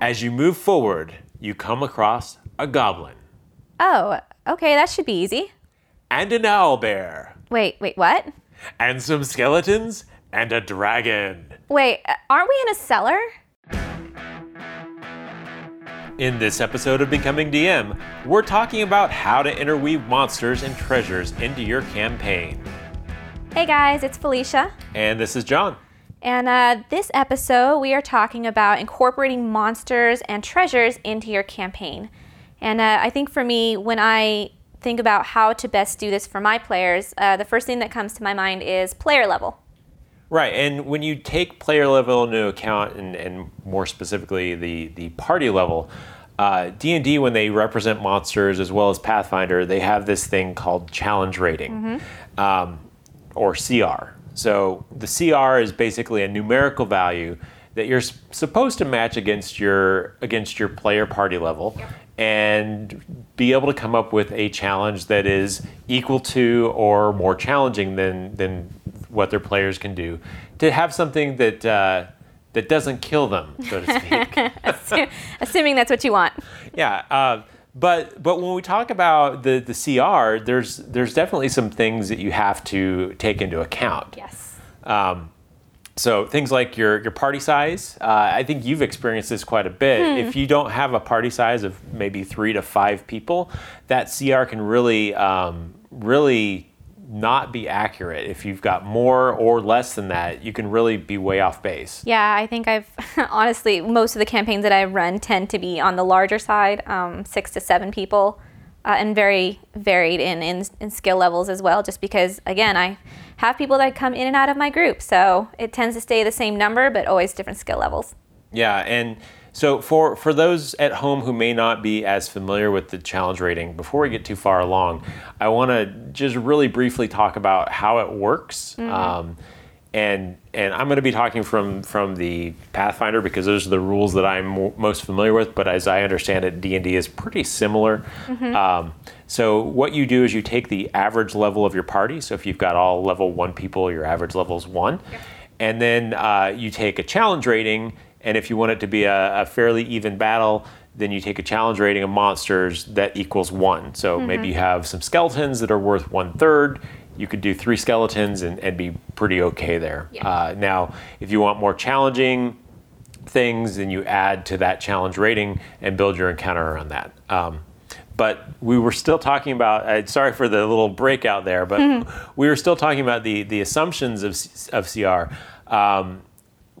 As you move forward, you come across a goblin Oh, okay, that should be easy. and an owl bear Wait, wait, what? and some skeletons and a dragon. Wait, uh, aren't we in a cellar? In this episode of Becoming DM, we're talking about how to interweave monsters and treasures into your campaign. Hey guys, it's Felicia. And this is John. And uh, this episode, we are talking about incorporating monsters and treasures into your campaign. And uh, I think for me, when I think about how to best do this for my players, uh, the first thing that comes to my mind is player level. Right, and when you take player level into account, and, and more specifically the, the party level, uh, D&D, when they represent monsters as well as Pathfinder, they have this thing called challenge rating, um, or CR. So the CR is basically a numerical value that you're s- supposed to match against your against your player party level, and be able to come up with a challenge that is equal to or more challenging than than what their players can do. To have something that uh, that doesn't kill them, so to speak. Assuming that's what you want. Yeah, uh, but but when we talk about the the CR, there's there's definitely some things that you have to take into account. Yes. Um, so things like your your party size. Uh, I think you've experienced this quite a bit. If you don't have a party size of maybe three to five people, that CR can really um, really not be accurate. If you've got more or less than that, you can really be way off base. Yeah, I think I've honestly most of the campaigns that I've run tend to be on the larger side, um, six to seven people, uh, and very varied in, in in skill levels as well. Just because again, I have people that come in and out of my group, so it tends to stay the same number, but always different skill levels. Yeah, and so for for those at home who may not be as familiar with the challenge rating, before we get too far along, I want to just really briefly talk about how it works. Um, and and I'm going to be talking from from the Pathfinder because those are the rules that I'm mo- most familiar with. But as I understand it, D and D is pretty similar. Um, so what you do is you take the average level of your party. So if you've got all level one people, your average level is one, and then uh, you take a challenge rating. And if you want it to be a, a fairly even battle, then you take a challenge rating of monsters that equals one. So maybe you have some skeletons that are worth one third. You could do three skeletons and, and be pretty okay there. Uh, now, if you want more challenging things, then you add to that challenge rating and build your encounter around that. Um, but we were still talking about. Uh, sorry for the little breakout there, but we were still talking about the the assumptions of of CR. Um,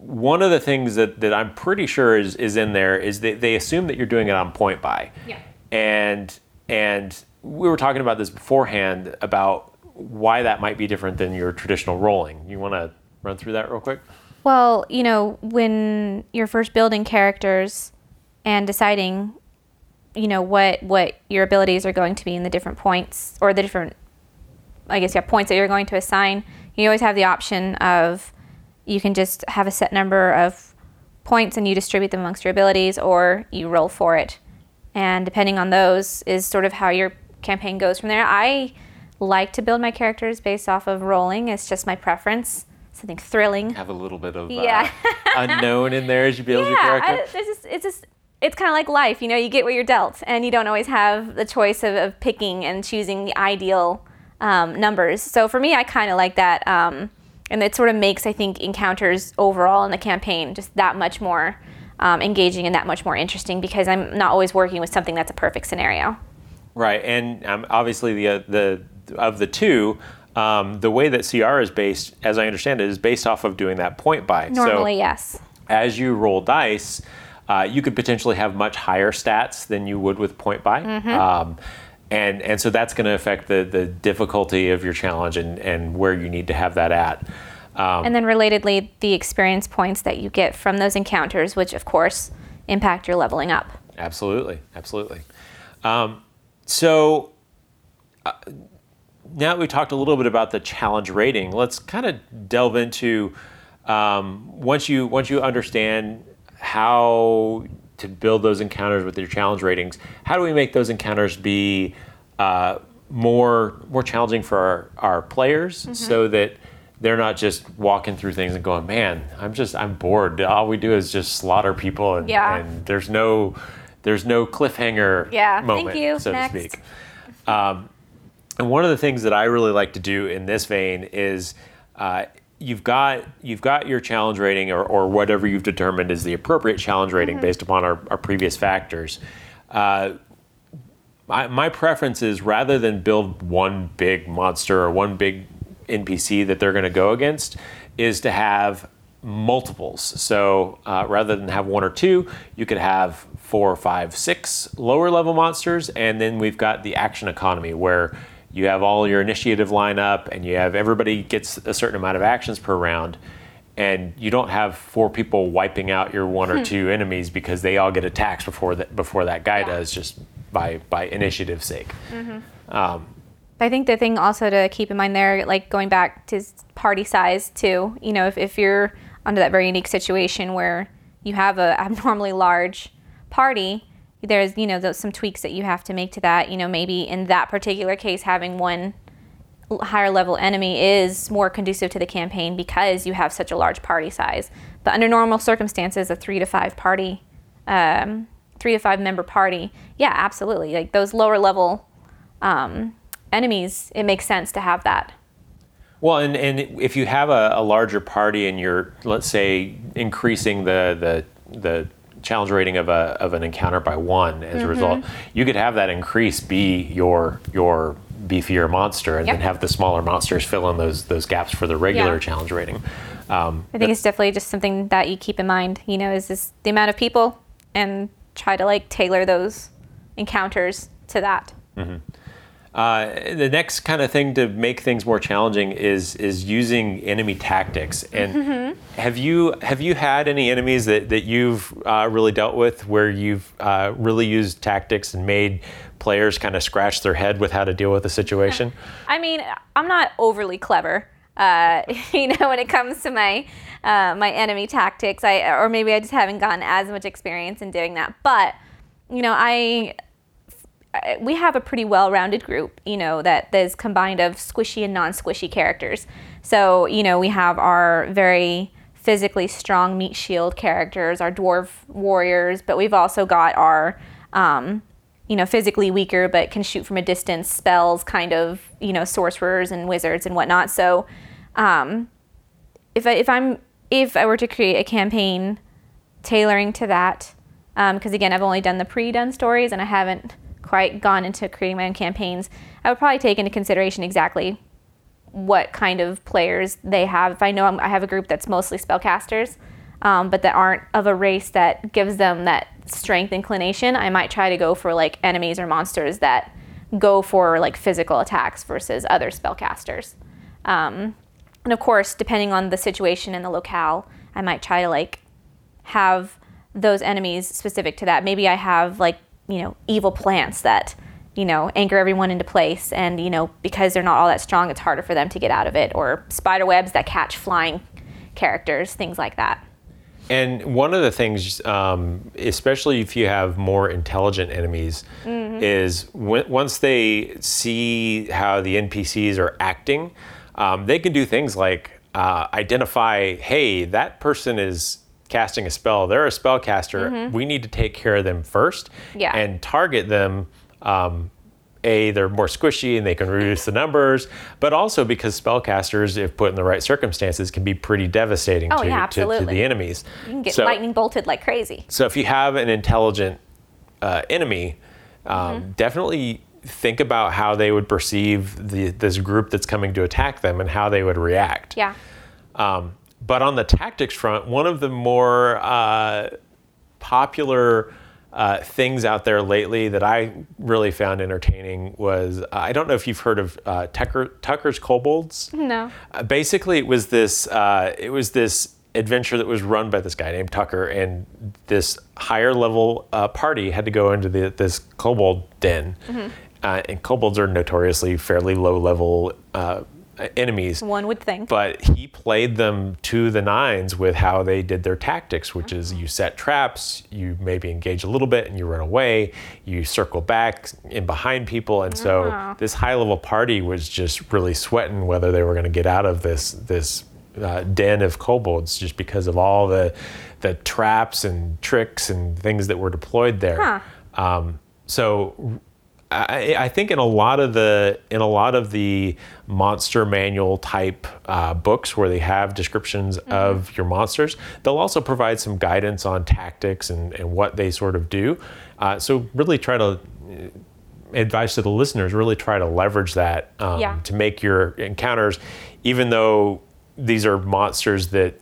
one of the things that, that I'm pretty sure is, is in there is that they assume that you're doing it on point buy. Yeah. And and we were talking about this beforehand about why that might be different than your traditional rolling. You want to run through that real quick? Well, you know, when you're first building characters and deciding, you know, what what your abilities are going to be in the different points or the different I guess yeah, points that you're going to assign, you always have the option of you can just have a set number of points and you distribute them amongst your abilities or you roll for it. And depending on those is sort of how your campaign goes from there. I like to build my characters based off of rolling. It's just my preference. Something thrilling. Have a little bit of Yeah. uh, unknown in there as you build your character. I, there's just, it's just it's kind of like life, you know. You get what you're dealt, and you don't always have the choice of, of picking and choosing the ideal um, numbers. So for me, I kind of like that, um, and it sort of makes I think encounters overall in the campaign just that much more um, engaging and that much more interesting because I'm not always working with something that's a perfect scenario. Right, and um, obviously the uh, the of the two, um, the way that CR is based, as I understand it, is based off of doing that point buy. Normally, so yes. as you roll dice, uh, you could potentially have much higher stats than you would with point buy. Um, and, and so that's going to affect the, the difficulty of your challenge and, and where you need to have that at. Um, And then relatedly, the experience points that you get from those encounters, which of course impact your leveling up. Absolutely, absolutely. Um, so uh, now that we talked a little bit about the challenge rating, let's kind of delve into um, once you once you understand how to build those encounters with your challenge ratings. How do we make those encounters be uh, more more challenging for our, our players so that they're not just walking through things and going, "Man, I'm just I'm bored. All we do is just slaughter people, and, Yeah. and there's no there's no cliffhanger Yeah, thank moment, you. so Next. to speak." Um, and one of the things that I really like to do in this vein is uh, you've got you've got your challenge rating or, or whatever you've determined is the appropriate challenge rating Mm-hmm. based upon our, our previous factors. Uh, my, my preference is rather than build one big monster or one big NPC that they're going to go against, is to have multiples. So uh, rather than have one or two, you could have four, five, six lower level monsters, and then we've got the action economy where you have all your initiative line up and you have everybody gets a certain amount of actions per round and you don't have four people wiping out your one or hmm. two enemies because they all get attacks before that before that guy Yeah. does just by by initiative sake. But I think the thing also to keep in mind there, like going back to party size too, you know, if, if you're under that very unique situation where you have a abnormally large party, there's, you know, those, some tweaks that you have to make to that. You know, maybe in that particular case, having one higher level enemy is more conducive to the campaign because you have such a large party size. But under normal circumstances, a three to five party, um, three to five member party, yeah, absolutely. Like those lower level um, enemies, it makes sense to have that. Well, and, and if you have a, a larger party and you're, let's say, increasing the the, the challenge rating of a of an encounter by one as a result, you could have that increase be your your beefier monster, and Yep. then have the smaller monsters fill in those those gaps for the regular Yeah. challenge rating. Um, I think it's definitely just something that you keep in mind. You know, is this the amount of people, and try to like tailor those encounters to that. Uh, the next kind of thing to make things more challenging is is using enemy tactics. And have you have you had any enemies that that you've uh, really dealt with where you've uh, really used tactics and made players kind of scratch their head with how to deal with the situation? I mean, I'm not overly clever, uh, you know, when it comes to my uh, my enemy tactics. I or maybe I just haven't gotten as much experience in doing that. But you know, I I- we have a pretty well-rounded group, you know, that is combined of squishy and non-squishy characters. So, you know, we have our very physically strong meat shield characters, our dwarf warriors, but we've also got our, um, you know, physically weaker but can shoot from a distance spells, kind of, you know, sorcerers and wizards and whatnot. So, um, if I, if I'm if I were to create a campaign tailoring to that, because again, I've only done the pre-done stories and I haven't quite gone into creating my own campaigns. I would probably take into consideration exactly what kind of players they have. If I know I'm, I have a group that's mostly spellcasters, um, but that aren't of a race that gives them that strength inclination, I might try to go for like enemies or monsters that go for like physical attacks versus other spellcasters. Um, and of course, depending on the situation and the locale, I might try to like have those enemies specific to that. Maybe I have like, you know, evil plants that, you know, anchor everyone into place. And, you know, because they're not all that strong, it's harder for them to get out of it. Or spider webs that catch flying characters, things like that. And one of the things, um, especially if you have more intelligent enemies, is when, once they see how the NPCs are acting, um, they can do things like uh, identify, hey, that person is casting a spell. They're a spellcaster. We need to take care of them first Yeah. and target them. Um, a, they're more squishy and they can reduce the numbers, but also because spellcasters, if put in the right circumstances, can be pretty devastating Oh, to, yeah, to, to the enemies. You can get so, lightning bolted like crazy. so if you have an intelligent uh, enemy, um, Mm-hmm. definitely think about how they would perceive the, this group that's coming to attack them and how they would react. Yeah. Um, but on the tactics front, one of the more uh, popular uh, things out there lately that I really found entertaining was I don't know if you've heard of uh, Tucker, Tucker's Kobolds. No. Uh, basically, it was this uh, it was this adventure that was run by this guy named Tucker, and this higher level uh, party had to go into the, this kobold den. Uh, and kobolds are notoriously fairly low level uh, uh, enemies. One would think. But he played them to the nines with how they did their tactics, which is you set traps, you maybe engage a little bit and you run away, you circle back in behind people, and so Wow. this high level party was just really sweating whether they were going to get out of this this uh, den of kobolds just because of all the the traps and tricks and things that were deployed there. Huh. Um, so I, I think in a lot of the in a lot of the monster manual type uh, books where they have descriptions of your monsters, they'll also provide some guidance on tactics and, and what they sort of do. Uh, so really try to uh, advice to the listeners really try to leverage that um, Yeah. to make your encounters, even though these are monsters that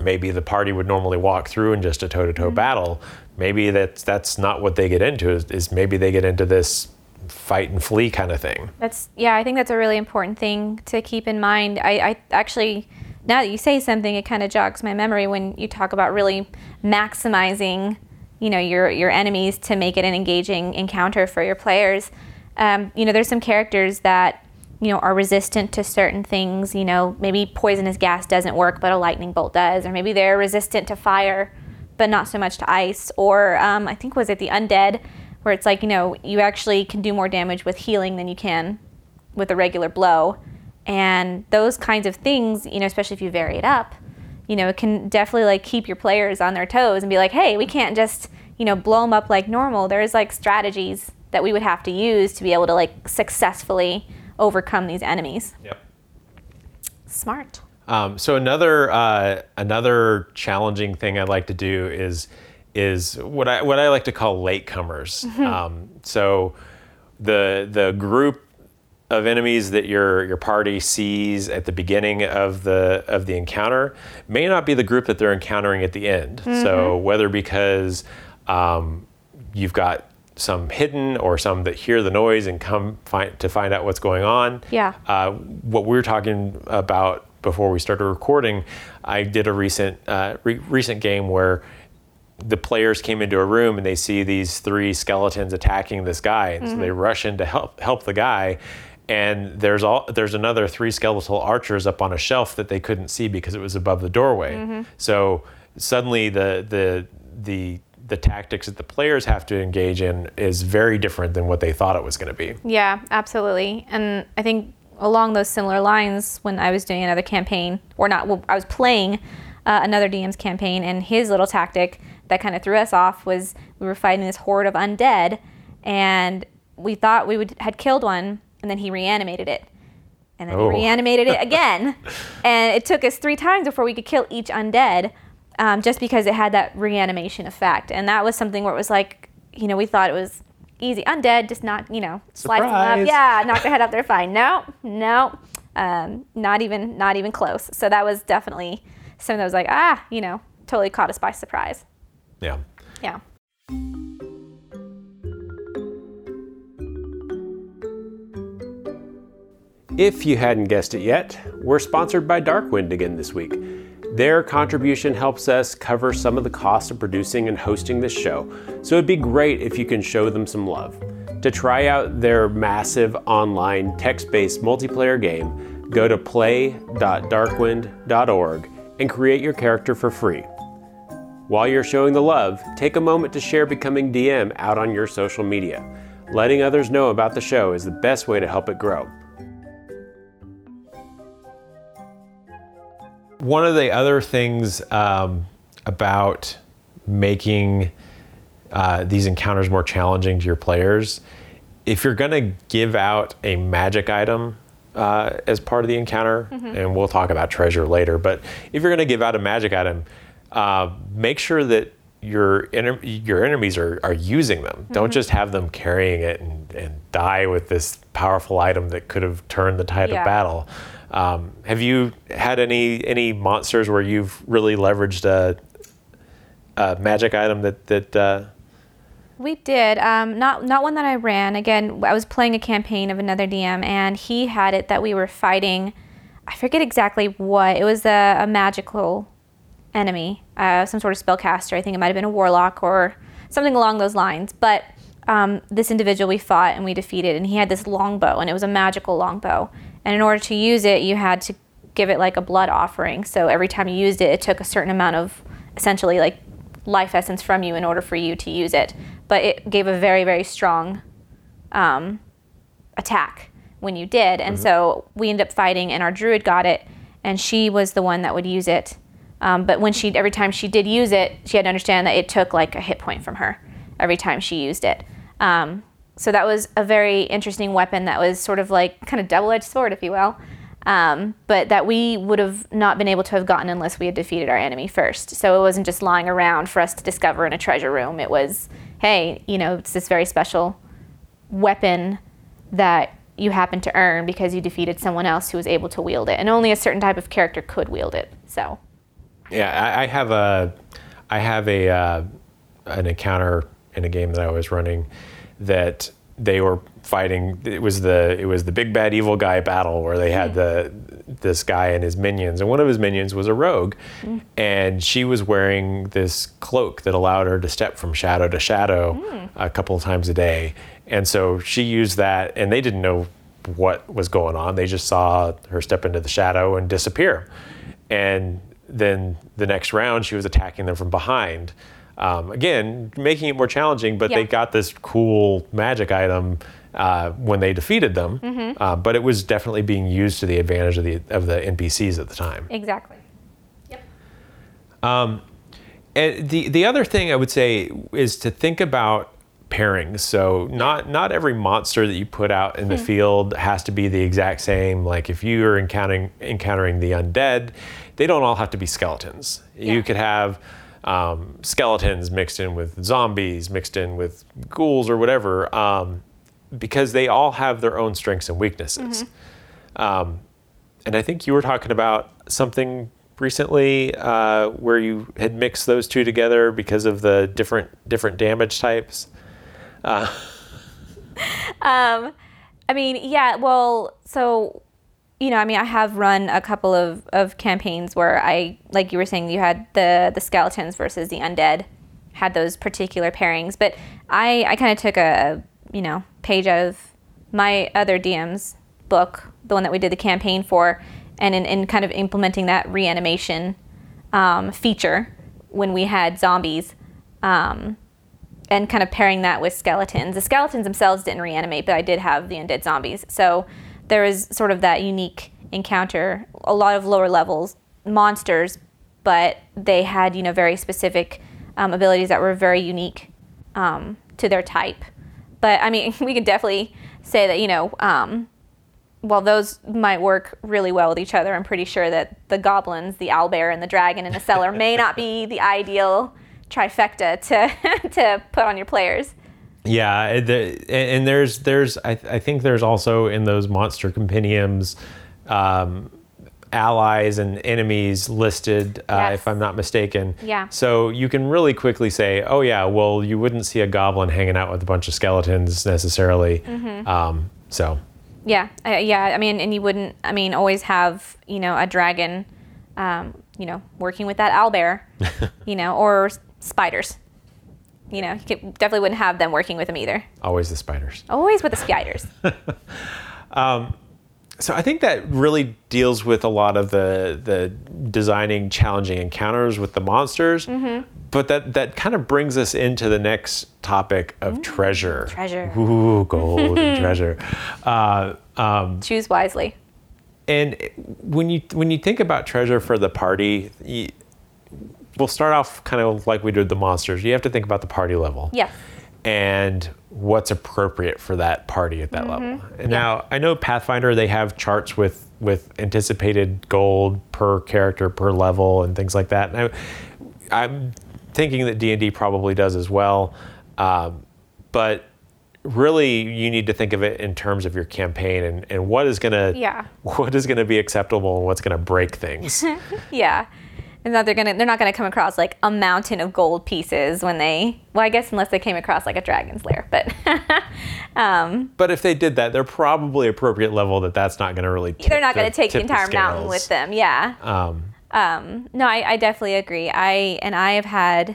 maybe the party would normally walk through in just a toe-to-toe battle. Maybe that's that's not what they get into. Is, is maybe they get into this fight and flee kind of thing. That's yeah, I think that's a really important thing to keep in mind. I, I actually now that you say something, it kind of jogs my memory when you talk about really maximizing, you know, your your enemies to make it an engaging encounter for your players. Um, you know, there's some characters that you know are resistant to certain things. You know, maybe poisonous gas doesn't work, but a lightning bolt does, or maybe they're resistant to fire, but not so much to ice. Or um, I think was it the undead, where it's like you know you actually can do more damage with healing than you can with a regular blow. And those kinds of things, you know, especially if you vary it up, you know, it can definitely like keep your players on their toes and be like, hey, we can't just, you know, blow them up like normal. There's like strategies that we would have to use to be able to like successfully overcome these enemies. Yep. Smart. Um, so another uh, another challenging thing I like to do is is what I what I like to call latecomers. Um, so the the group of enemies that your your party sees at the beginning of the of the encounter may not be the group that they're encountering at the end. So whether because um, you've got some hidden or some that hear the noise and come find to find out what's going on. Yeah. Uh, what we were talking about before we started recording, I did a recent uh, re- recent game where the players came into a room and they see these three skeletons attacking this guy, and so they rush in to help help the guy. And there's all there's another three skeletal archers up on a shelf that they couldn't see because it was above the doorway. So suddenly the the the the tactics that the players have to engage in is very different than what they thought it was going to be. Yeah, absolutely. And I think along those similar lines, when I was doing another campaign, or not, well, I was playing uh, another DM's campaign, and his little tactic that kind of threw us off was we were fighting this horde of undead, and we thought we would had killed one, and then he reanimated it. And then Oh. he reanimated it again. and it took us three times before we could kill each undead um, just because it had that reanimation effect. And that was something where it was like, you know, we thought it was easy. Undead, just not, you know, slice them up. Surprise. Yeah, knock their head up, they're fine. No, no, um, not even, not even close. So that was definitely something that was like, ah, you know, totally caught us by surprise. Yeah. Yeah. If you hadn't guessed it yet, we're sponsored by Darkwind again this week. Their contribution helps us cover some of the cost of producing and hosting this show, so it'd be great if you can show them some love. To try out their massive online text based multiplayer game, go to play.darkwind.org and create your character for free. While you're showing the love, take a moment to share Becoming DM out on your social media. Letting others know about the show is the best way to help it grow. One of the other things um, about making uh, these encounters more challenging to your players, if you're going to give out a magic item uh, as part of the encounter, and we'll talk about treasure later, but if you're going to give out a magic item, uh, make sure that your your enemies are, are using them. Don't just have them carrying it and, and die with this powerful item that could have turned the tide Yeah. of battle. Um, have you had any any monsters where you've really leveraged a, a magic item that that uh, We did. Um, not not one that I ran. Again, I was playing a campaign of another DM, and he had it that we were fighting. I forget exactly what. It was a, a magical enemy, uh, some sort of spellcaster. I think it might have been a warlock or something along those lines. But um, this individual we fought and we defeated, and he had this longbow, and it was a magical longbow. And in order to use it, you had to give it like a blood offering. So every time you used it, it took a certain amount of essentially like life essence from you in order for you to use it. But it gave a very very strong um, attack when you did, and so we ended up fighting, and our druid got it, and she was the one that would use it. Um, but when she every time she did use it, she had to understand that it took like a hit point from her every time she used it. Um, so that was a very interesting weapon that was sort of like kind of double-edged sword, if you will. Um, but that we would have not been able to have gotten unless we had defeated our enemy first. So it wasn't just lying around for us to discover in a treasure room. It was, hey, you know, it's this very special weapon that you happen to earn because you defeated someone else who was able to wield it, and only a certain type of character could wield it. So, Yeah, I, I have a, I have a, uh, an encounter in a game that I was running, that they were fighting. It was the it was the big bad evil guy battle where they had mm. the this guy and his minions, and one of his minions was a rogue, mm. and she was wearing this cloak that allowed her to step from shadow to shadow mm. a couple of times a day, and so she used that, and they didn't know what was going on. They just saw her step into the shadow and disappear. And then the next round, she was attacking them from behind. Um, again, making it more challenging, but Yeah. they got this cool magic item uh, when they defeated them. Mm-hmm. Uh, but it was definitely being used to the advantage of the of the NPCs at the time. exactly. Yep. And the the other thing I would say is to think about pairings. So not not every monster that you put out in the field has to be the exact same. Like if you are encountering encountering the undead, they don't all have to be skeletons. Yeah. You could have um, skeletons mixed in with zombies, mixed in with ghouls or whatever, um, because they all have their own strengths and weaknesses. Um, and I think you were talking about something recently uh, where you had mixed those two together because of the different different damage types. Um, I mean, yeah, well, so, you know, I mean, I have run a couple of, of campaigns where I, like you were saying, you had the, the skeletons versus the undead, had those particular pairings. But I, I kind of took a, you know, page out of my other DM's book, the one that we did the campaign for, and in, in kind of implementing that reanimation um, feature when we had zombies. Um, and kind of pairing that with skeletons. The skeletons themselves didn't reanimate, but I did have the undead zombies. So there was sort of that unique encounter. A lot of lower levels monsters, but they had you know very specific um, abilities that were very unique um, to their type. But I mean, we could definitely say that you know. Um, while those might work really well with each other, I'm pretty sure that the goblins, the owlbear, and the dragon in the cellar may not be the ideal trifecta to to put on your players. Yeah, the, and, there's there's I, I think there's also in those monster compendiums um, allies and enemies listed, uh, Yes. if I'm not mistaken. Yeah. So you can really quickly say, oh yeah, well you wouldn't see a goblin hanging out with a bunch of skeletons necessarily. Mm-hmm. Um, so Yeah, uh, yeah. I mean, and you wouldn't. I mean, always have you know a dragon, um, you know, working with that owl bear, you know, or spiders. You know, you could, definitely wouldn't have them working with him either. always the spiders. Always with the spiders. So I think that really deals with a lot of the the designing challenging encounters with the monsters. Mm-hmm. But that that kind of brings us into the next topic of treasure. treasure. Ooh, gold and treasure. Uh, um, Choose wisely. and when you when you think about treasure for the party, you, we'll start off kind of like we did the monsters. You have to think about the party level Yes. and what's appropriate for that party at that level. And now I know Pathfinder they have charts with with anticipated gold per character per level and things like that. And I, I'm thinking that D and D probably does as well, um, but really you need to think of it in terms of your campaign and, and what is gonna Yeah. what is gonna be acceptable and what's gonna break things. Yeah. And that they're gonna they're not gonna come across like a mountain of gold pieces when they well I guess unless they came across like a dragon's lair but um, but if they did that, they're probably appropriate level that that's not gonna really. they're not gonna take the entire mountain with them yeah. Um, um, no I, I definitely agree. I and I have had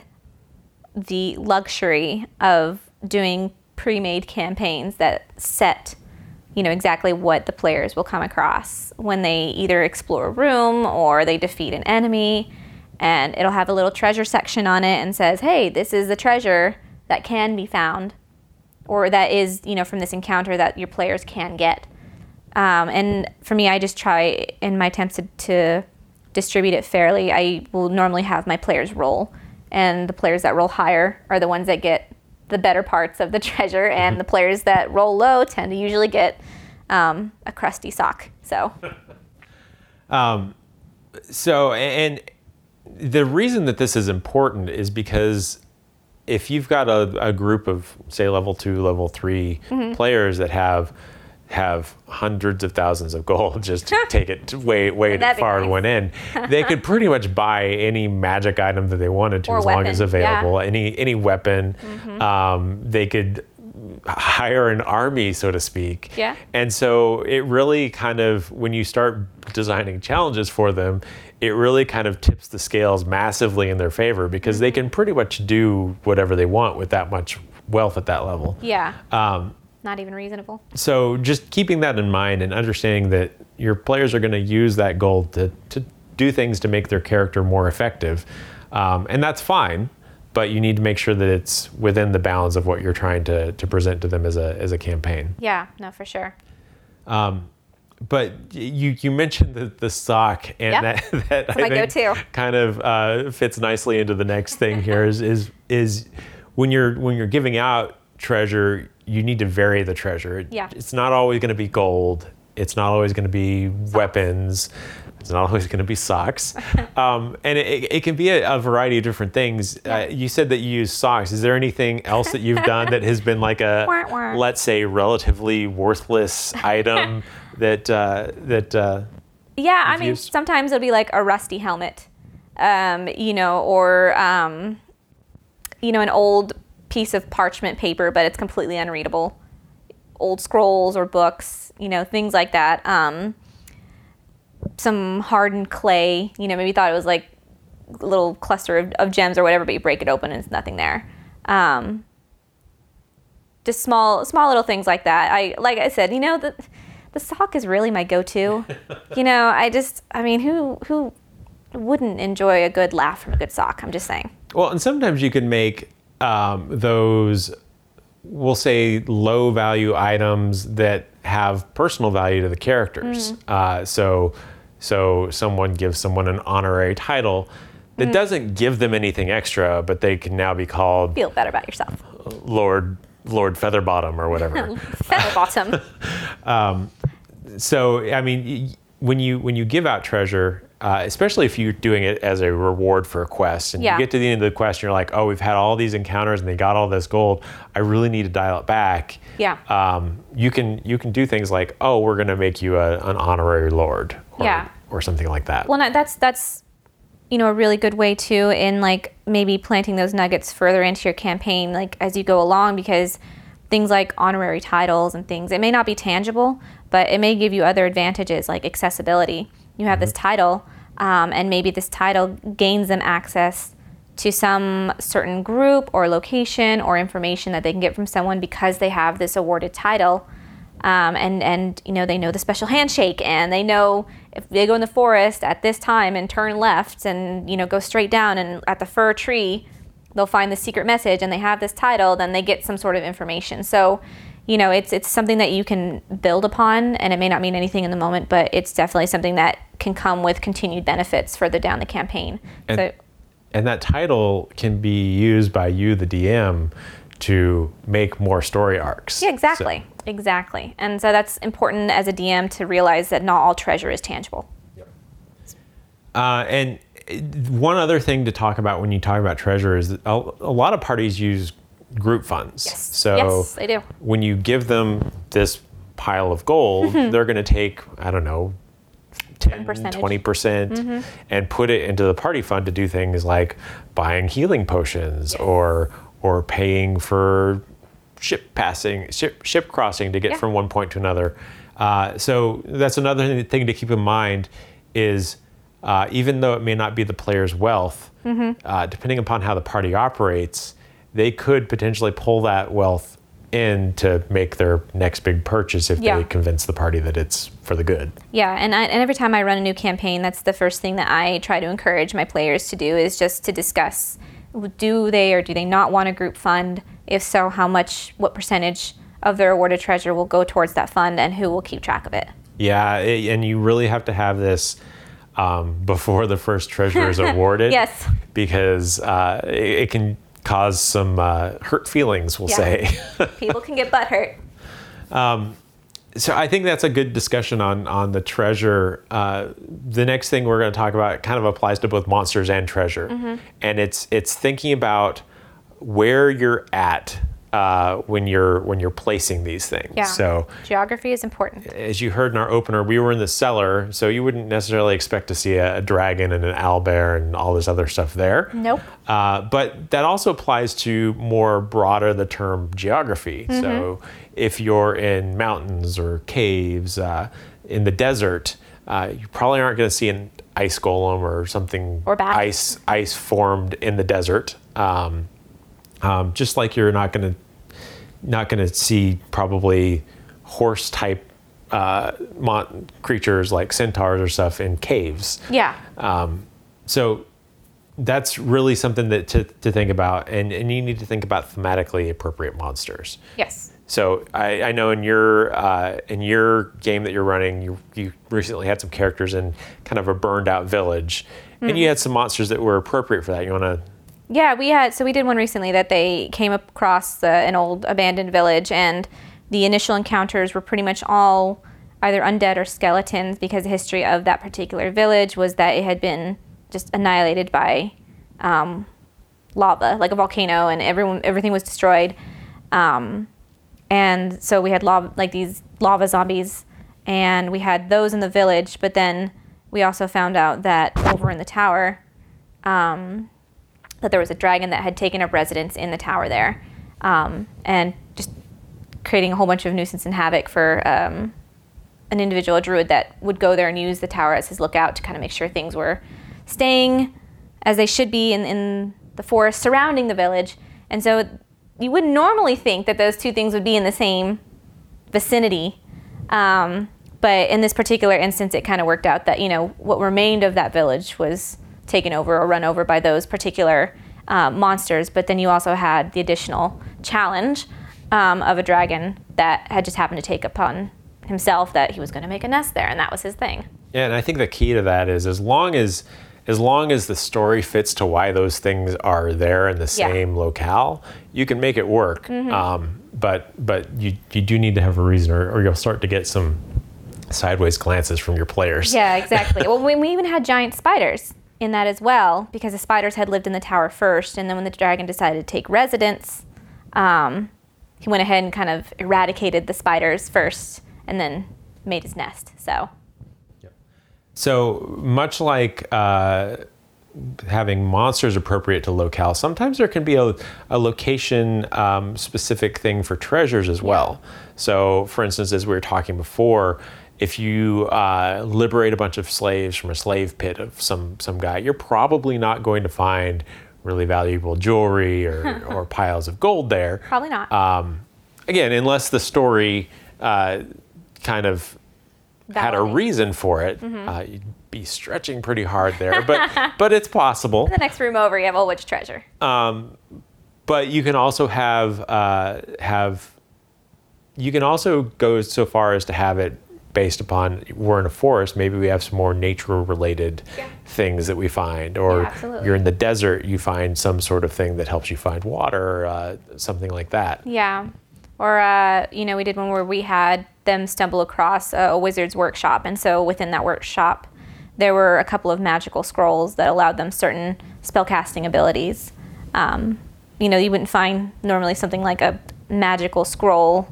the luxury of doing pre-made campaigns that set you know exactly what the players will come across when they either explore a room or they defeat an enemy and it'll have a little treasure section on it and says hey this is the treasure that can be found or that is you know from this encounter that your players can get. Um, and for me i just try in my attempts to, to distribute it fairly. I will normally have my players roll and the players that roll higher are the ones that get the better parts of the treasure, and the players that roll low tend to usually get um, a crusty sock. So, So, and the reason that this is important is because if you've got a, a group of, say, level two, level 3 Mm-hmm. players that have have hundreds of thousands of gold, just to take it to way way That'd far nice. one end, they could pretty much buy any magic item that they wanted to, Or as long as weapon, yeah. Mm-hmm. available. Any any weapon, um, they could hire an army, so to speak. Yeah. And so it really kind of, when you start designing challenges for them, it really kind of tips the scales massively in their favor because they can pretty much do whatever they want with that much wealth at that level. yeah, Um, not even reasonable. so just keeping that in mind and understanding that your players are going to use that gold to, to do things to make their character more effective. Um, and that's fine, but you need to make sure that it's within the bounds of what you're trying to, to present to them as a, as a campaign. Yeah, no, for sure. But you you mentioned the, the sock, and Yep. that that I my think go-to. kind of uh, fits nicely into the next thing here. Is is is when you're when you're giving out treasure, you need to vary the treasure. Yeah. it's not always going to be gold. It's not always going to be weapons. It's not always going to be socks, um, and it, it can be a, a variety of different things. Uh, you said that you use socks. Is there anything else that you've done that has been like a, let's say, relatively worthless item that uh, that uh, Yeah, I mean, used- sometimes it'll be like a rusty helmet, um, you know, or um, you know, an old piece of parchment paper, but it's completely unreadable. Old scrolls or books, you know, things like that. Um, some hardened clay, you know, maybe you thought it was like a little cluster of, of gems or whatever, but you break it open and it's nothing there. Um, just small, small little things like that. I like I said, you know, the the sock is really my go-to. you know, I just, I mean, who who wouldn't enjoy a good laugh from a good sock? I'm just saying. Well, and sometimes you can make um, those, we'll say, low value items that have personal value to the characters. Uh, so, so someone gives someone an honorary title that doesn't give them anything extra, but they can now be called Feel better about yourself. Lord Lord Featherbottom or whatever. Feather bottom. so I mean, when you when you give out treasure, uh, especially if you're doing it as a reward for a quest, and Yeah. you get to the end of the quest, and you're like, oh, we've had all these encounters, and they got all this gold. I really need to dial it back. Yeah. Um, you can you can do things like, oh, we're going to make you a, an honorary lord. Or, Yeah. Or something like that. Well, no, that's that's you know a really good way too in like maybe planting those nuggets further into your campaign, like as you go along, because things like honorary titles and things, it may not be tangible, but it may give you other advantages like accessibility. You have this title, um, and maybe this title gains them access to some certain group or location or information that they can get from someone because they have this awarded title. Um, and and you know they know the special handshake and they know if they go in the forest at this time and turn left and you know go straight down and at the fir tree they'll find the secret message and they have this title then they get some sort of information. So you know it's it's something that you can build upon and it may not mean anything in the moment but it's definitely something that can come with continued benefits further down the campaign. And- so and that title can be used by you, the DM, to make more story arcs. yeah exactly. Exactly. And so that's important as a dm to realize that not all treasure is tangible. Uh, and uh, one other thing to talk about when you talk about treasure is that a, a lot of parties use group funds. Yes. So Yes, they do. when you give them this pile of gold, they're going to take, I don't know, 10, percentage. 20% and put it into the party fund to do things like buying healing potions or or paying for ship passing, ship, ship crossing to get Yeah. from one point to another. Uh, so that's another thing to keep in mind is uh, even though it may not be the player's wealth, uh, depending upon how the party operates, they could potentially pull that wealth in to make their next big purchase if Yeah. they convince the party that it's for the good. Yeah, and, I, and every time I run a new campaign, that's the first thing that I try to encourage my players to do is just to discuss do they or do they not want a group fund? If so, how much, what percentage of their awarded treasure will go towards that fund and who will keep track of it? Yeah, it- and you really have to have this um, before the first treasure is awarded. Yes. Because uh, it, it can cause some uh, hurt feelings, we'll Yeah. say. People can get butt hurt. so I think that's a good discussion on on the treasure. Uh, the next thing we're going to talk about kind of applies to both monsters and treasure, Mm-hmm. and it's it's thinking about where you're at uh, when you're when you're placing these things. Yeah. So Geography is important. as you heard in our opener, we were in the cellar, so you wouldn't necessarily expect to see a, a dragon and an owlbear and all this other stuff there. Nope. Uh, but that also applies to more broader the term geography. Mm-hmm. So if you're in mountains or caves, uh, in the desert, uh, you probably aren't going to see an ice golem or something Or ice ice formed in the desert. Um, um, just like you're not going to not going to see probably horse type uh, mon- creatures like centaurs or stuff in caves. Yeah. Um, so that's really something that to, to think about, and, and you need to think about thematically appropriate monsters. yes. So I, I know in your uh, in your game that you're running, you you recently had some characters in kind of a burned out village, and you had some monsters that were appropriate for that. You want to Yeah, we had so we did one recently that they came across uh, an old abandoned village, and the initial encounters were pretty much all either undead or skeletons because the history of that particular village was that it had been just annihilated by um, lava, like a volcano, and everyone everything was destroyed. Um, and so we had lava, like these lava zombies, and we had those in the village. But then we also found out that over in the tower, um, that there was a dragon that had taken up residence in the tower there, um, and just creating a whole bunch of nuisance and havoc for um, an individual druid that would go there and use the tower as his lookout to kind of make sure things were staying as they should be in, in the forest surrounding the village. And so you wouldn't normally think that those two things would be in the same vicinity. Um, but in this particular instance, it kind of worked out that, you know, what remained of that village was taken over or run over by those particular uh, monsters. But then you also had the additional challenge um, of a dragon that had just happened to take upon himself that he was going to make a nest there, and that was his thing. Yeah, and I think the key to that is as long as as long as the story fits to why those things are there in the Yeah. same locale, you can make it work. Um, but but you you do need to have a reason, or, or you'll start to get some sideways glances from your players. Yeah, exactly. well, we, we even had giant spiders in that as well because the spiders had lived in the tower first, and then when the dragon decided to take residence, um, he went ahead and kind of eradicated the spiders first, and then made his nest. So So much like uh, having monsters appropriate to locale, sometimes there can be a, a location um, specific thing for treasures as well. So, for instance, as we were talking before, if you uh, liberate a bunch of slaves from a slave pit of some some guy, you're probably not going to find really valuable jewelry or, or piles of gold there. probably not. Um, again, unless the story uh, kind of had a reason for it, uh, you'd be stretching pretty hard there. But but it's possible. the next room over, you have Ulwich treasure. But you can also have uh, have you can also go so far as to have it based upon we're in a forest. Maybe we have some more nature related Yeah. things that we find, or Yeah, you're in the desert, you find some sort of thing that helps you find water, uh, something like that. Yeah. Or, uh, you know, we did one where we had them stumble across a, a wizard's workshop. And so within that workshop, there were a couple of magical scrolls that allowed them certain spellcasting abilities. Um, you know, you wouldn't find normally something like a magical scroll,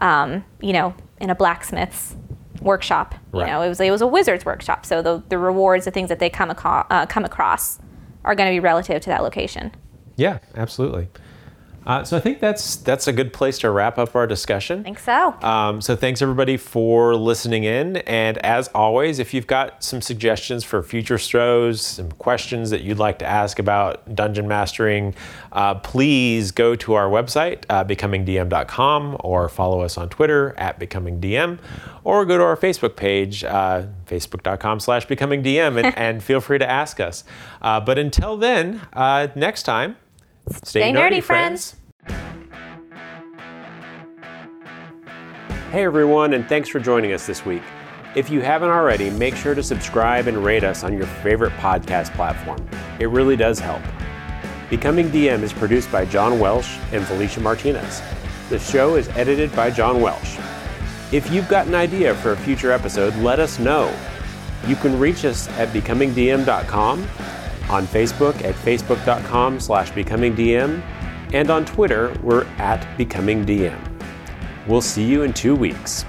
um, you know, in a blacksmith's workshop. You know, it was it was a wizard's workshop. So the, the rewards, the things that they come, aco- uh, come across, are going to be relative to that location. Yeah, absolutely. Uh, so I think that's that's a good place to wrap up our discussion. I think so. Um, so thanks everybody for listening in, and as always, if you've got some suggestions for future shows, some questions that you'd like to ask about dungeon mastering, uh, please go to our website uh, becomingdm.com or follow us on Twitter at becomingdm, or go to our Facebook page uh, facebook.com/slash becomingdm and, and feel free to ask us. Uh, but until then, uh, next time. Stay nerdy, friends. Hey everyone, and thanks for joining us this week. If you haven't already, make sure to subscribe and rate us on your favorite podcast platform. It really does help. Becoming DM is produced by John Welsh and Felicia Martinez. The show is edited by John Welsh. If you've got an idea for a future episode, let us know. You can reach us at becomingdm.com, on Facebook at facebook.com slash becomingdm, and on Twitter, we're at becomingdm. We'll see you in two weeks.